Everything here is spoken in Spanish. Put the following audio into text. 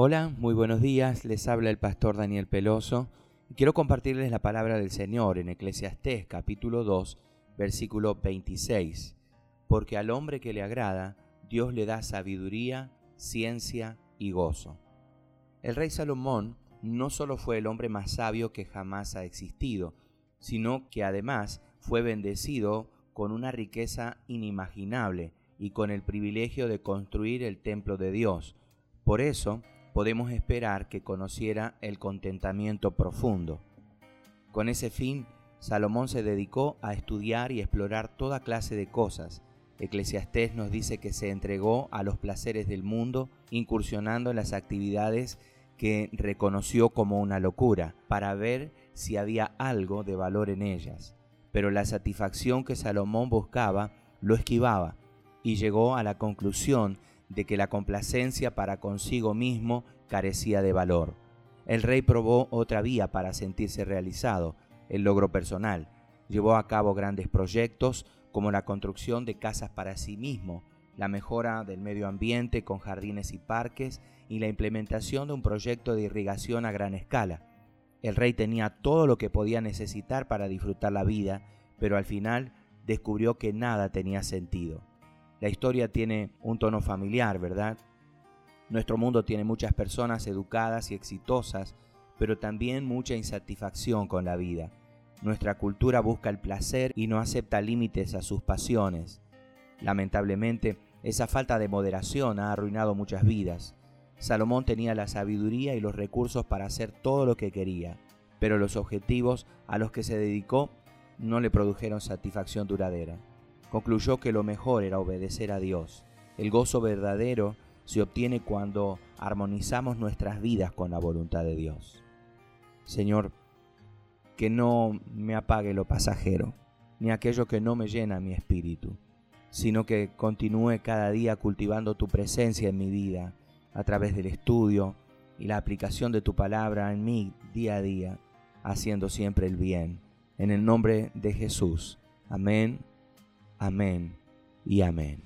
Hola, muy buenos días. Les habla el pastor Daniel Peloso. Quiero compartirles la palabra del Señor en Eclesiastés capítulo 2, versículo 26. Porque al hombre que le agrada, Dios le da sabiduría, ciencia y gozo. El rey Salomón no solo fue el hombre más sabio que jamás ha existido, sino que además fue bendecido con una riqueza inimaginable y con el privilegio de construir el templo de Dios. Por eso, podemos esperar que conociera el contentamiento profundo. Con ese fin, Salomón se dedicó a estudiar y explorar toda clase de cosas. Eclesiastés nos dice que se entregó a los placeres del mundo, incursionando en las actividades que reconoció como una locura, para ver si había algo de valor en ellas. Pero la satisfacción que Salomón buscaba lo esquivaba y llegó a la conclusión de que la complacencia para consigo mismo carecía de valor. El rey probó otra vía para sentirse realizado, el logro personal. Llevó a cabo grandes proyectos como la construcción de casas para sí mismo, la mejora del medio ambiente con jardines y parques y la implementación de un proyecto de irrigación a gran escala. El rey tenía todo lo que podía necesitar para disfrutar la vida, pero al final descubrió que nada tenía sentido. La historia tiene un tono familiar, ¿verdad? Nuestro mundo tiene muchas personas educadas y exitosas, pero también mucha insatisfacción con la vida. Nuestra cultura busca el placer y no acepta límites a sus pasiones. Lamentablemente, esa falta de moderación ha arruinado muchas vidas. Salomón tenía la sabiduría y los recursos para hacer todo lo que quería, pero los objetivos a los que se dedicó no le produjeron satisfacción duradera concluyó que lo mejor era obedecer a Dios. El gozo verdadero se obtiene cuando armonizamos nuestras vidas con la voluntad de Dios. Señor, que no me apague lo pasajero, ni aquello que no me llena mi espíritu, sino que continúe cada día cultivando tu presencia en mi vida a través del estudio y la aplicación de tu palabra en mí día a día, haciendo siempre el bien. En el nombre de Jesús. Amén Amén y amén.